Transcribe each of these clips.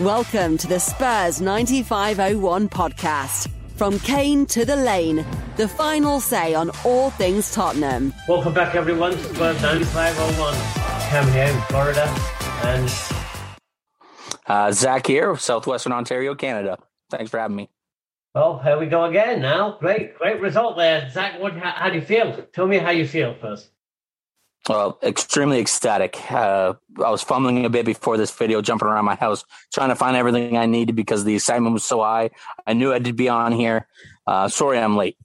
Welcome to the Spurs 9501 podcast. From Kane to the Lane, the final say on all things Tottenham. Welcome back, everyone, to Spurs 9501. Cam here in Florida. And Uh, Zach here, Southwestern Ontario, Canada. Thanks for having me. well, here we go again now. Great, great result there. Zach, what, how, how do you feel? Tell me how you feel first. Well, extremely ecstatic. Uh, I was fumbling a bit before this video, jumping around my house, trying to find everything I needed because the excitement was so high. I knew I did be on here. Uh, sorry I'm late.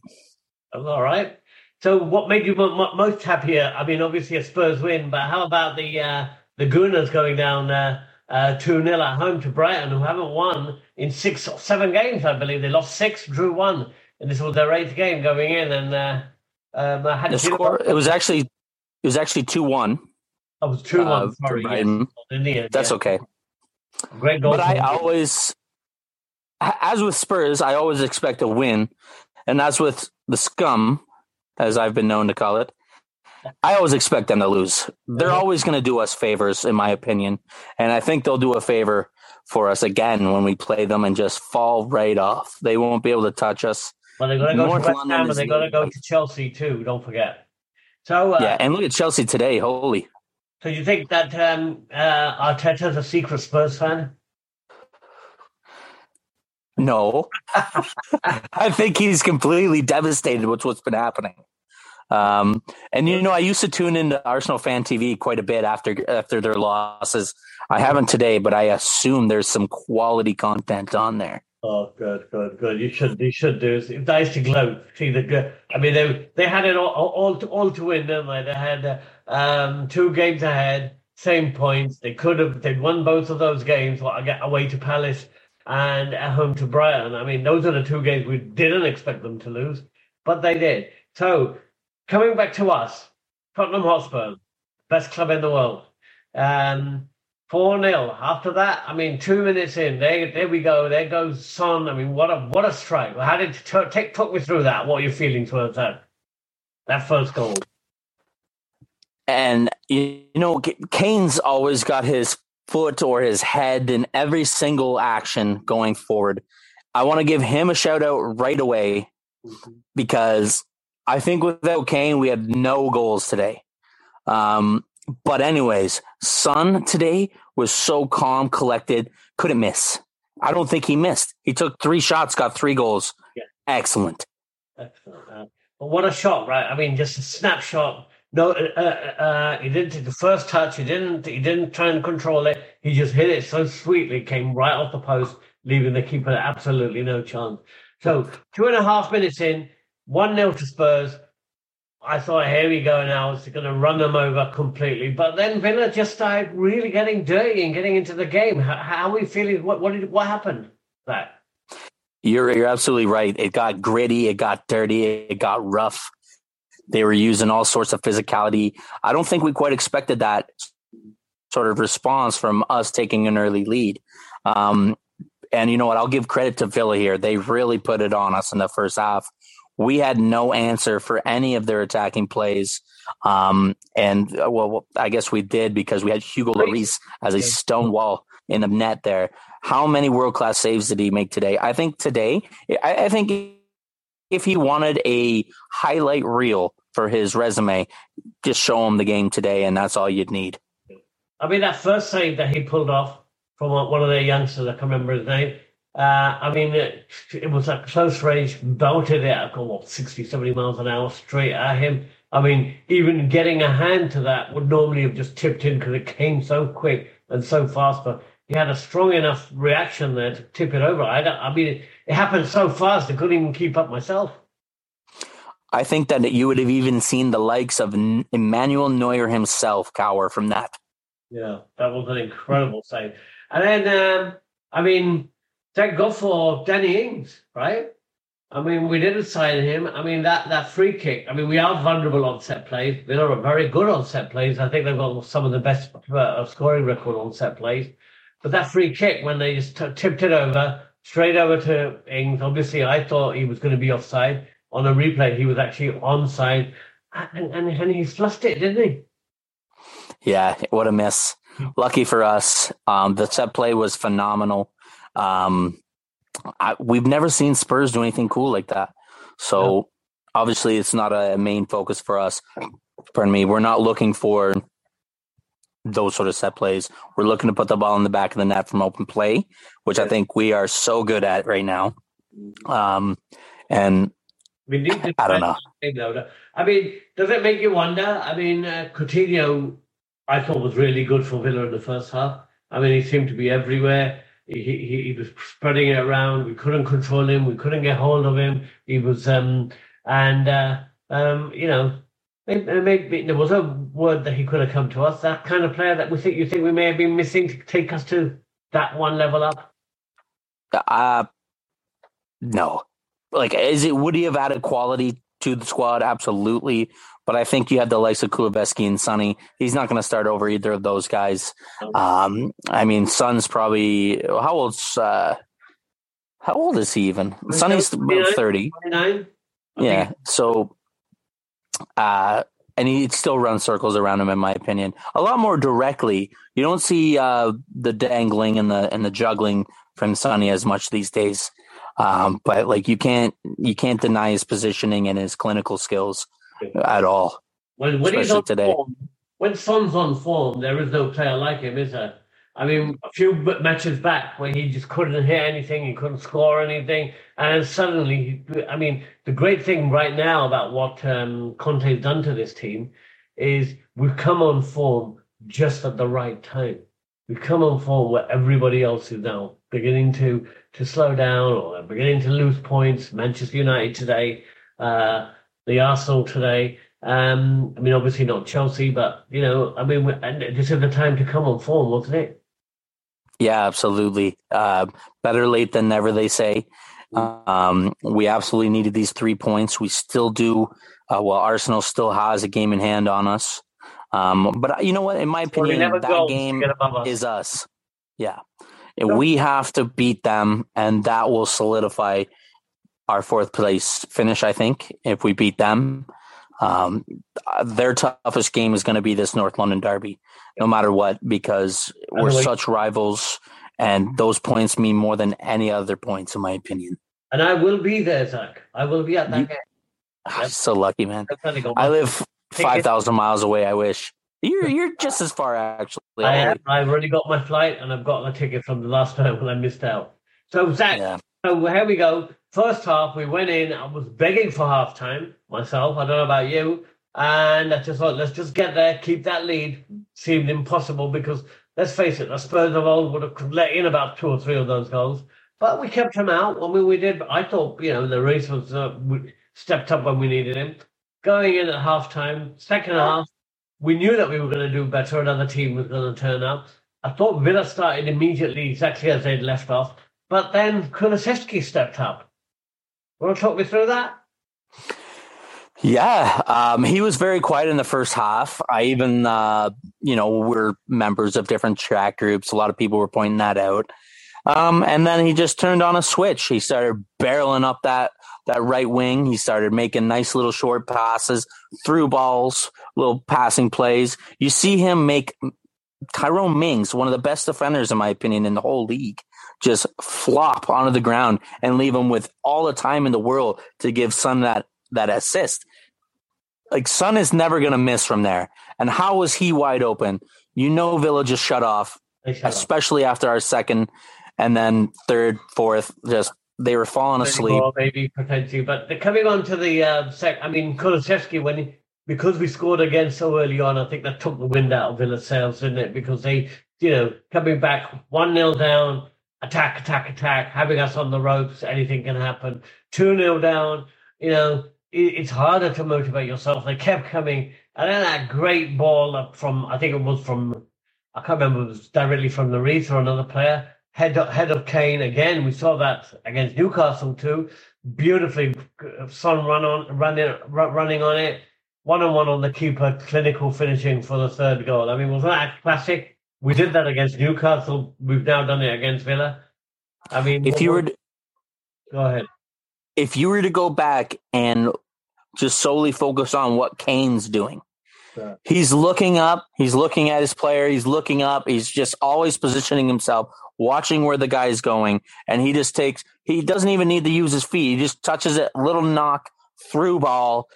All right. So, what made you mo- mo- most happier? I mean, obviously a Spurs win, but how about the uh, the Gooners going down uh, uh, 2 0 at home to Brighton, who haven't won in six or seven games, I believe. They lost six, drew one, and this was their eighth game going in. And uh, um, I had The score, it was actually, it was actually 2 1. I was 2 1. uh, Sorry. for Yes. Brighton. In the end, That's yeah. okay. Great goal. But I always, as with Spurs, I always expect a win. And as with the scum, as I've been known to call it, I always expect them to lose. They're always going to do us favors, in my opinion. And I think they'll do a favor for us again when we play them and just fall right off. They won't be able to touch us. Well, they're going to go North to West Ham and they're going to go to Chelsea too. Don't forget. So, uh, Yeah, and look at Chelsea today. Holy. so you think that um, uh, Arteta's a secret Spurs fan? No. I think he's completely devastated with what's been happening. Um, and you know, I used to tune into Arsenal fan TV quite a bit after after their losses. I haven't today, but I assume there's some quality content on there. Oh, good, good, good. You should, you should do. It's nice to gloat. See the good. I mean, they they had it all, all to all to win, didn't they? They had um, two games ahead, same points. They could have. They'd won both of those games. What I get away to Palace and at home to Brighton. I mean, those are the two games we didn't expect them to lose, but they did. So coming back to us, Tottenham Hotspur, best club in the world. Um, 4 0. After that, I mean, two minutes in, there, there we go. There goes Son. I mean, what a what a strike. How did t- take talk me through that? What are your feelings towards that? That first goal. And you know, Kane's always got his foot or his head in every single action going forward. I want to give him a shout out right away because I think without Kane, we had no goals today. Um, but anyways, Son today was so calm, collected, couldn't miss. I don't think he missed. He took three shots, got three goals. Yeah. Excellent. Excellent. Uh, but what a shot, right? I mean, just a snapshot. No, uh, uh, uh, he didn't take the first touch. He didn't. He didn't try and control it. He just hit it so sweetly, came right off the post, leaving the keeper absolutely no chance. So two and a half minutes in, one 0 to Spurs. I thought, here we go now. It's going to run them over completely. But then Villa just started really getting dirty and getting into the game. How, how are we feeling? What what did what happened? That You're you're absolutely right. It got gritty, it got dirty, it got rough. They were using all sorts of physicality. I don't think we quite expected that sort of response from us taking an early lead. Um, and you know what? I'll give credit to Villa here. They really put it on us in the first half. We had no answer for any of their attacking plays. Um, and uh, well, I guess we did because we had Hugo Lloris as a stone wall in the net there. How many world class saves did he make today? I think today, I, I think if he wanted a highlight reel for his resume, just show him the game today, and that's all you'd need. I mean, that first save that he pulled off from one of their youngsters, I can't remember his name. Uh, I mean, it, it was a close range, belted it at what, 60, 70 miles an hour straight at him. I mean, even getting a hand to that would normally have just tipped in because it came so quick and so fast. But he had a strong enough reaction there to tip it over. I, I mean, it, it happened so fast, I couldn't even keep up myself. I think that you would have even seen the likes of N- Emmanuel Neuer himself cower from that. Yeah, that was an incredible save. And then, um, I mean, thank God for Danny Ings, right? I mean, we didn't sign him. I mean, that, that free kick. I mean, we are vulnerable on set plays. Villa are very good on set plays. I think they've got some of the best uh, scoring record on set plays. But that free kick, when they just t- tipped it over, straight over to Ings, obviously I thought he was going to be offside. On a replay, he was actually onside. And, and, and he flushed it, didn't he? Yeah, what a miss. lucky for us. Um, the set play was phenomenal. Um, I, we've never seen Spurs do anything cool like that. So no. obviously, it's not a main focus for us. Pardon me. We're not looking for those sort of set plays. We're looking to put the ball in the back of the net from open play, which I think we are so good at right now. Um, and we need to I don't know. I mean, does it make you wonder? I mean, uh, Coutinho, I thought was really good for Villa in the first half. I mean, he seemed to be everywhere. He, he, was spreading it around. We couldn't control him. We couldn't get hold of him. He was, um, and uh, um, you know, maybe there was a word that he could have come to us. That kind of player that we think you think we may have been missing to take us to that one level up. Uh no. Like, is it would he have added quality to the squad? Absolutely. But I think you have the likes of Kulusevski and Sonny. He's not going to start over either of those guys. Um, I mean, Son's probably how old's uh, how old is he even? Sonny's about thirty. Yeah. So uh, and he still runs circles around him, in my opinion. A lot more directly. You don't see uh, the dangling and the and the juggling from Sonny as much these days. Um, but like you can't you can't deny his positioning and his clinical skills at all. When, when he's on today. Form, when Son's on form, there is no player like him, is there? I mean, a few matches back when he just couldn't hit anything, he couldn't score anything, and suddenly, I mean, the great thing right now about what um, Conte's done to this team is we've come on form just at the right time. We've come on form where everybody else is now beginning to to slow down or beginning to lose points. Manchester United today, uh, the Arsenal today. Um, I mean, obviously not Chelsea, but you know, I mean, this is the time to come on form, wasn't it? Yeah, absolutely. Uh, better late than never, they say. Um, we absolutely needed these three points. We still do. Uh, well, Arsenal still has a game in hand on us. Um, but you know what? In my opinion, that game is us. Yeah. We have to beat them, and that will solidify our fourth place finish, I think, if we beat them. Um, their toughest game is going to be this North London derby, no matter what, because we're such rivals, and those points mean more than any other points, in my opinion. And I will be there, Zach. I will be at that you, game. Yep. So lucky, man. I live five thousand miles away. I wish you're you're just as far actually. I am. I've already got my flight, and I've got my ticket from the last time when I missed out. So Zach, yeah. So here we go. First half, we went in. I was begging for half time myself. I don't know about you. And I just thought, let's just get there, keep that lead. Seemed impossible because, let's face it, the Spurs of old would have let in about two or three of those goals. But we kept him out. I mean, we did. I thought, you know, Lloris was uh, stepped up when we needed him. Going in at half time, second half, we knew that we were going to do better. Another team was going to turn up. I thought Villa started immediately exactly as they'd left off. But then Kulusevski stepped up Want to talk me through that? Yeah, um, he was very quiet in the first half. I even, uh, you know, we're members of different track groups. A lot of people were pointing that out. Um, and then he just turned on a switch. He started barreling up that that right wing. He started making nice little short passes, through balls, little passing plays. You see him make Tyrone Mings, one of the best defenders, in my opinion, in the whole league just flop onto the ground and leave him with all the time in the world to give Son that that assist. Like Son is never going to miss from there. And how was he wide open? You know, Villa just shut off, shut especially off. after our second and then third, fourth. Just they were falling asleep. maybe potentially, but coming on to the uh, sec. I mean, Kulusevski when he, because we scored again so early on, I think that took the wind out of Villa's sails, didn't it? Because they, you know, coming back one 0 down attack, attack, attack, having us on the ropes, anything can happen. 2 0 down, you know, it, it's harder to motivate yourself. They kept coming. And then that great ball up from, I think it was from, I can't remember, it was directly from Lloris or another player. Head head of Kane again. We saw that against Newcastle too. Beautifully, uh, Son run on, running, running on it. One on one on the keeper, clinical finishing for the third goal. I mean, was that classic? We did that against Newcastle. We've now done it against Villa. I mean, if you were to, go ahead, if you were to go back and just solely focus on what Kane's doing, He's looking up. He's looking at his player. He's looking up. He's just always positioning himself, watching where the guy is going, and he just takes. He doesn't even need to use his feet. He just touches it, little knock through ball,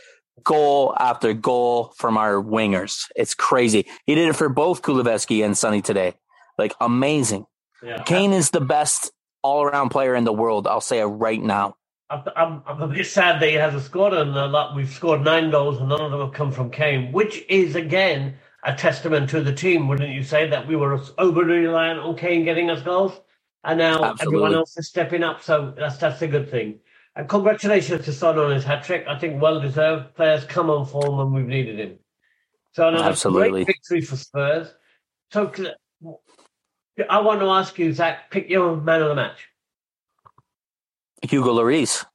goal after goal from our wingers. It's crazy. He did it for both Kulusevski and Sonny today. Like amazing. Yeah. Kane is the best all around player in the world. I'll say it right now. I'm, I'm a bit sad that he hasn't scored, and a lot. We've scored nine goals, and none of them have come from Kane, which is again a testament to the team, wouldn't you say? That we were overly reliant on Kane getting us goals, and now Absolutely. everyone else is stepping up. So that's that's a good thing. And congratulations to Son on his hat trick. I think well deserved. Players come on form, and we've needed him. So another Absolutely. great victory for Spurs. So I want to ask you, Zach, pick your man of the match. Hugo Lloris.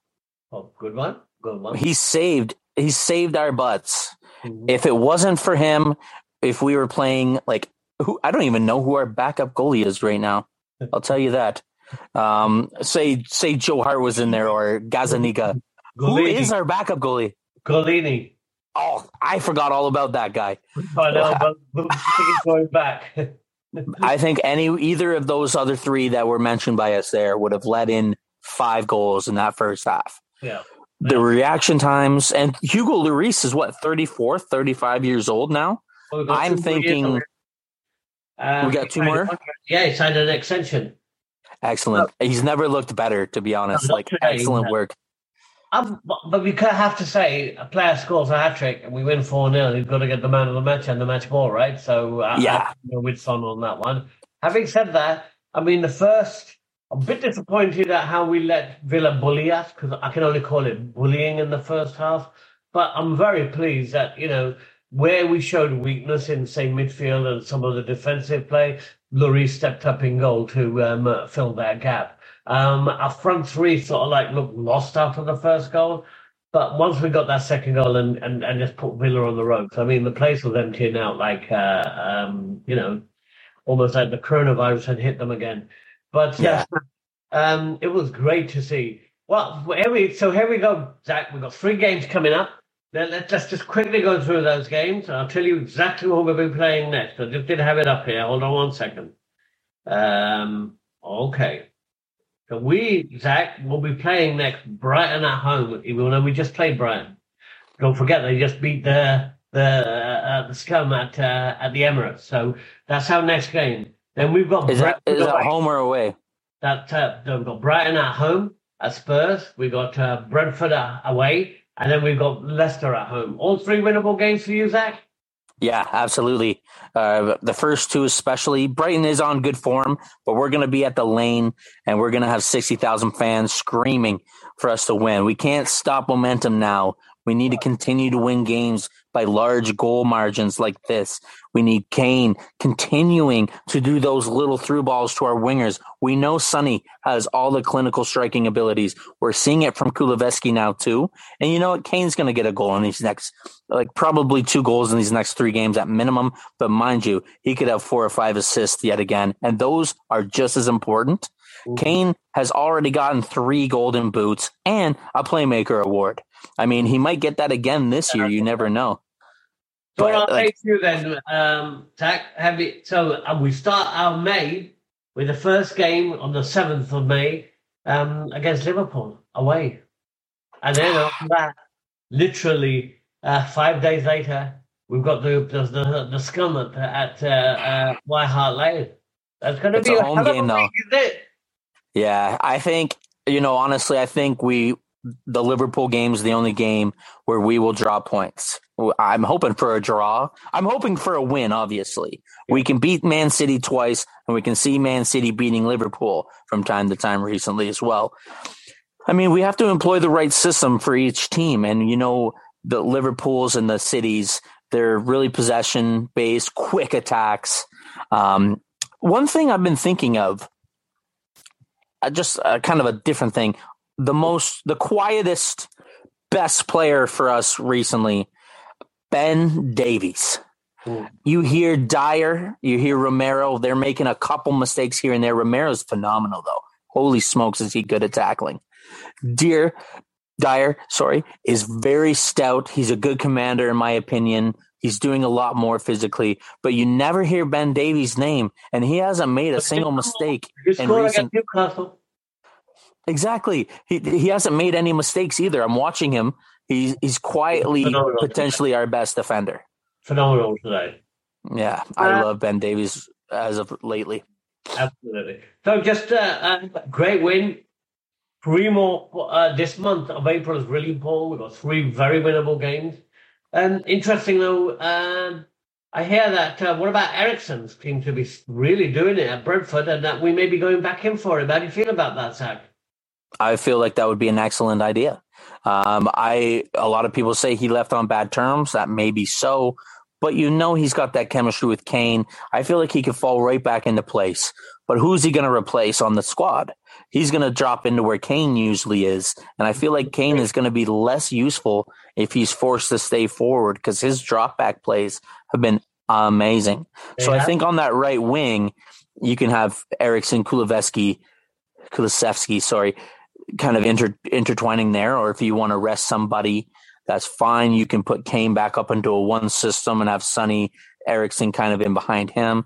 Oh, good one. Good one. He saved. He saved our butts. Mm-hmm. If it wasn't for him, if we were playing like who, I don't even know who our backup goalie is right now. I'll tell you that. Um, say say Joe Hart was in there or Gazzaniga. Who is our backup goalie? Gollini. Oh, I forgot all about that guy. I know, but going back. I think any either of those other three that were mentioned by us there would have let in five goals in that first half. Yeah. The reaction times and Hugo Lloris is what 34, 35 years old now. Well, I'm thinking uh, we got two more. Yeah, he signed an extension. Excellent. He's never looked better, to be honest. Like today, excellent work. Um, but we could have to say a player scores a hat trick and we win 4 0. He's got to get the man of the match and the match ball, right? So, uh, yeah, with Son on that one. Having said that, I mean, the first I'm a bit disappointed at how we let Villa bully us because I can only call it bullying in the first half. But I'm very pleased that, you know, where we showed weakness in, say, midfield and some of the defensive play, Lloris stepped up in goal to um, fill that gap. Um, our front three sort of like looked lost after the first goal. But once we got that second goal and, and, and just put Villa on the ropes, I mean, the place was emptying out like, uh, um, you know, almost like the coronavirus had hit them again. But yeah, um, it was great to see. Well, here we, so here we go, Zach. We've got three games coming up. Let, us just quickly go through those games. I'll tell you exactly what we'll be playing next. I just did have it up here. Hold on one second. Um, okay. So we, Zach, will be playing next Brighton at home, even though we just played Brighton. Don't forget, they just beat the the uh, the scum at uh, at the Emirates. So that's our next game. Then we've got is that, is that home or away? That uh, we've got Brighton at home at Spurs. We've got uh, Brentford away, and then we've got Leicester at home. All three winnable games for you, Zach. Yeah, absolutely. Uh, the first two, especially. Brighton is on good form, but we're going to be at the lane and we're going to have 60,000 fans screaming for us to win. We can't stop momentum now. We need to continue to win games by large goal margins like this. We need Kane continuing to do those little through balls to our wingers. We know Sonny has all the clinical striking abilities. We're seeing it from Kulusevski now too. And you know what? Kane's going to get a goal in these next, like probably two goals in these next three games at minimum. But mind you, he could have four or five assists yet again. And those are just as important. Kane has already gotten three golden boots and a playmaker award. I mean, he might get that again this year. You never know. So but, I'll like, you then, um, Zach. Have you, so uh, we start our May with the first game on the seventh of May um, against Liverpool away, and then after that, literally uh, five days later, we've got the the, the, the scum at, at uh, uh, White Hart Lane. That's going to be a, a home game, though. Yeah, I think you know. Honestly, I think we the Liverpool game is the only game where we will draw points. I'm hoping for a draw. I'm hoping for a win, obviously. We can beat Man City twice, and we can see Man City beating Liverpool from time to time recently as well. I mean, we have to employ the right system for each team. And, you know, the Liverpools and the cities, they're really possession based, quick attacks. Um, one thing I've been thinking of, uh, just uh, kind of a different thing the most the quietest best player for us recently ben davies you hear Dier, you hear Romero. They're making a couple mistakes here and there. Romero's phenomenal, though. Holy smokes, is he good at tackling? Dear Dier, sorry, is very stout. He's a good commander, in my opinion. He's doing a lot more physically, but you never hear Ben Davies' name, and he hasn't made a single mistake in recent. Newcastle. Exactly. He he hasn't made any mistakes either. I'm watching him. He's he's quietly Phenomenal potentially today. our best defender. Phenomenal today. Yeah, I uh, love Ben Davies as of lately. Absolutely. So just uh, a great win. Three more uh, this month of April is really important. We've got three very winnable games. And interesting though, um, I hear that. Uh, what about Eriksen seems to be really doing it at Brentford, and that we may be going back in for him. How do you feel about that, Zach? I feel like that would be an excellent idea. Um, I a lot of people say he left on bad terms. That may be so, but you know he's got that chemistry with Kane. I feel like he could fall right back into place. But who's he going to replace on the squad? He's going to drop into where Kane usually is, and I feel like Kane is going to be less useful if he's forced to stay forward because his drop back plays have been amazing. Yeah. So I think on that right wing, you can have Eriksen, Kulusevski, Kulusevski, sorry, kind of inter, intertwining there, or if you want to rest somebody, that's fine. You can put Kane back up into a one system and have Sonny Eriksen kind of in behind him.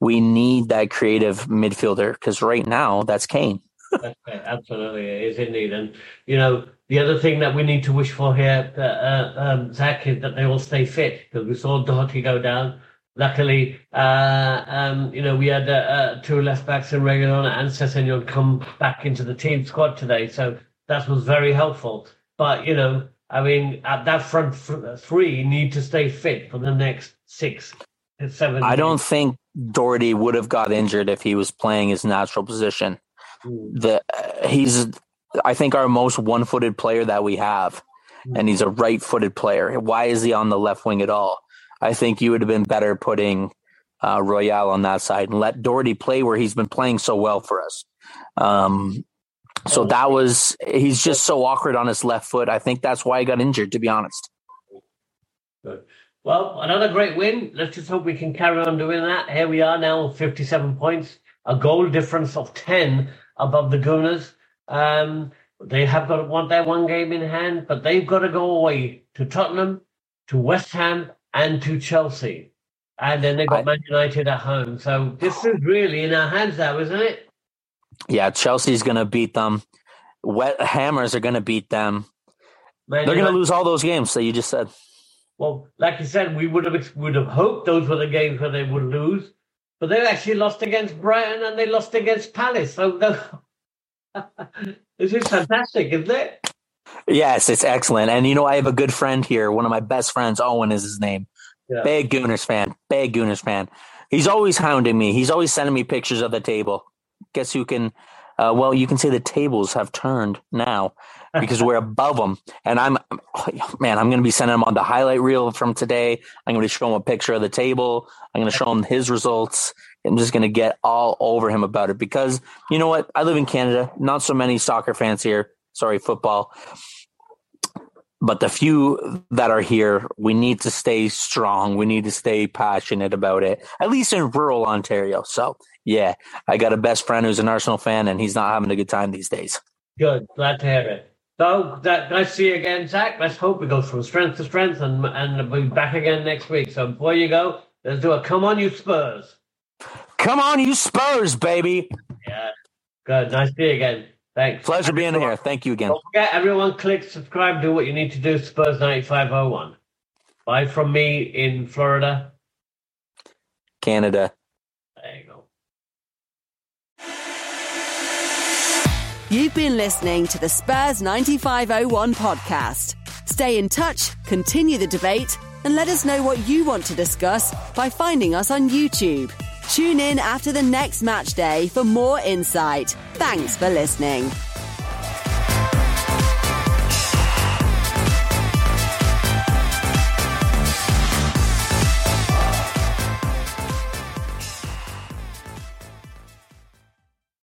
We need that creative midfielder because right now that's Kane. that's right. Absolutely, it is indeed. And you know, the other thing that we need to wish for here, uh, uh, um, Zach, is that they all stay fit because we saw Doherty go down. Luckily, uh, um, you know, we had uh, uh, two left backs in Reguilón and Sessegnon come back into the team squad today. So that was very helpful. But, you know, I mean, at that front three need to stay fit for the next six, seven. I don't think Doherty would have got injured if he was playing his natural position. Mm. The uh, he's, I think, our most one-footed player that we have, mm. and he's a right-footed player. Why is he on the left wing at all? I think you would have been better putting uh, Royal on that side and let Doherty play where he's been playing so well for us. Um, so that was he's just so awkward on his left foot. I think that's why he got injured, to be honest. Good. Well, another great win. Let's just hope we can carry on doing that. Here we are now, 57 points, a goal difference of 10 above the Gunners. Um, they have got want their one game in hand, but they've got to go away to Tottenham, to West Ham, and to Chelsea. And then they got I, Man United at home. So this is really in our hands now, isn't it? Yeah, Chelsea's going to beat them. Wet Hammers are going to beat them. Man They're going to lose all those games that you just said. Well, like you said, we would have would have hoped those were the games where they would lose, but they actually lost against Brighton and they lost against Palace. So this is fantastic, isn't it? Yes, it's excellent. And you know, I have a good friend here. One of my best friends, Owen is his name. Yeah. Big Gooners fan. Big Gooners fan. He's always hounding me. He's always sending me pictures of the table. Guess who can? Uh, well, you can say the tables have turned now because we're above them. And I'm, man, I'm going to be sending him on the highlight reel from today. I'm going to show him a picture of the table. I'm going to show him his results. I'm just going to get all over him about it because you know what? I live in Canada. Not so many soccer fans here sorry, football. But the few that are here, we need to stay strong. We need to stay passionate about it, at least in rural Ontario. So, yeah, I got a best friend who's an Arsenal fan, and he's not having a good time these days. Good. Glad to hear it. So, that, nice to see you again, Zach. Let's hope we go from strength to strength and, and we'll be back again next week. So, before you go, let's do a come on, you Spurs. Come on, you Spurs, baby. Yeah. Good. Nice to see you again. Thanks. Pleasure being here. Thank you again. Don't forget, everyone, click subscribe, do what you need to do. Spurs 9501. Bye from me in Florida. Canada. There you go. You've been listening to the Spurs 9501 podcast. Stay in touch, continue the debate, and let us know what you want to discuss by finding us on YouTube. Tune in after the next match day for more insight. Thanks for listening.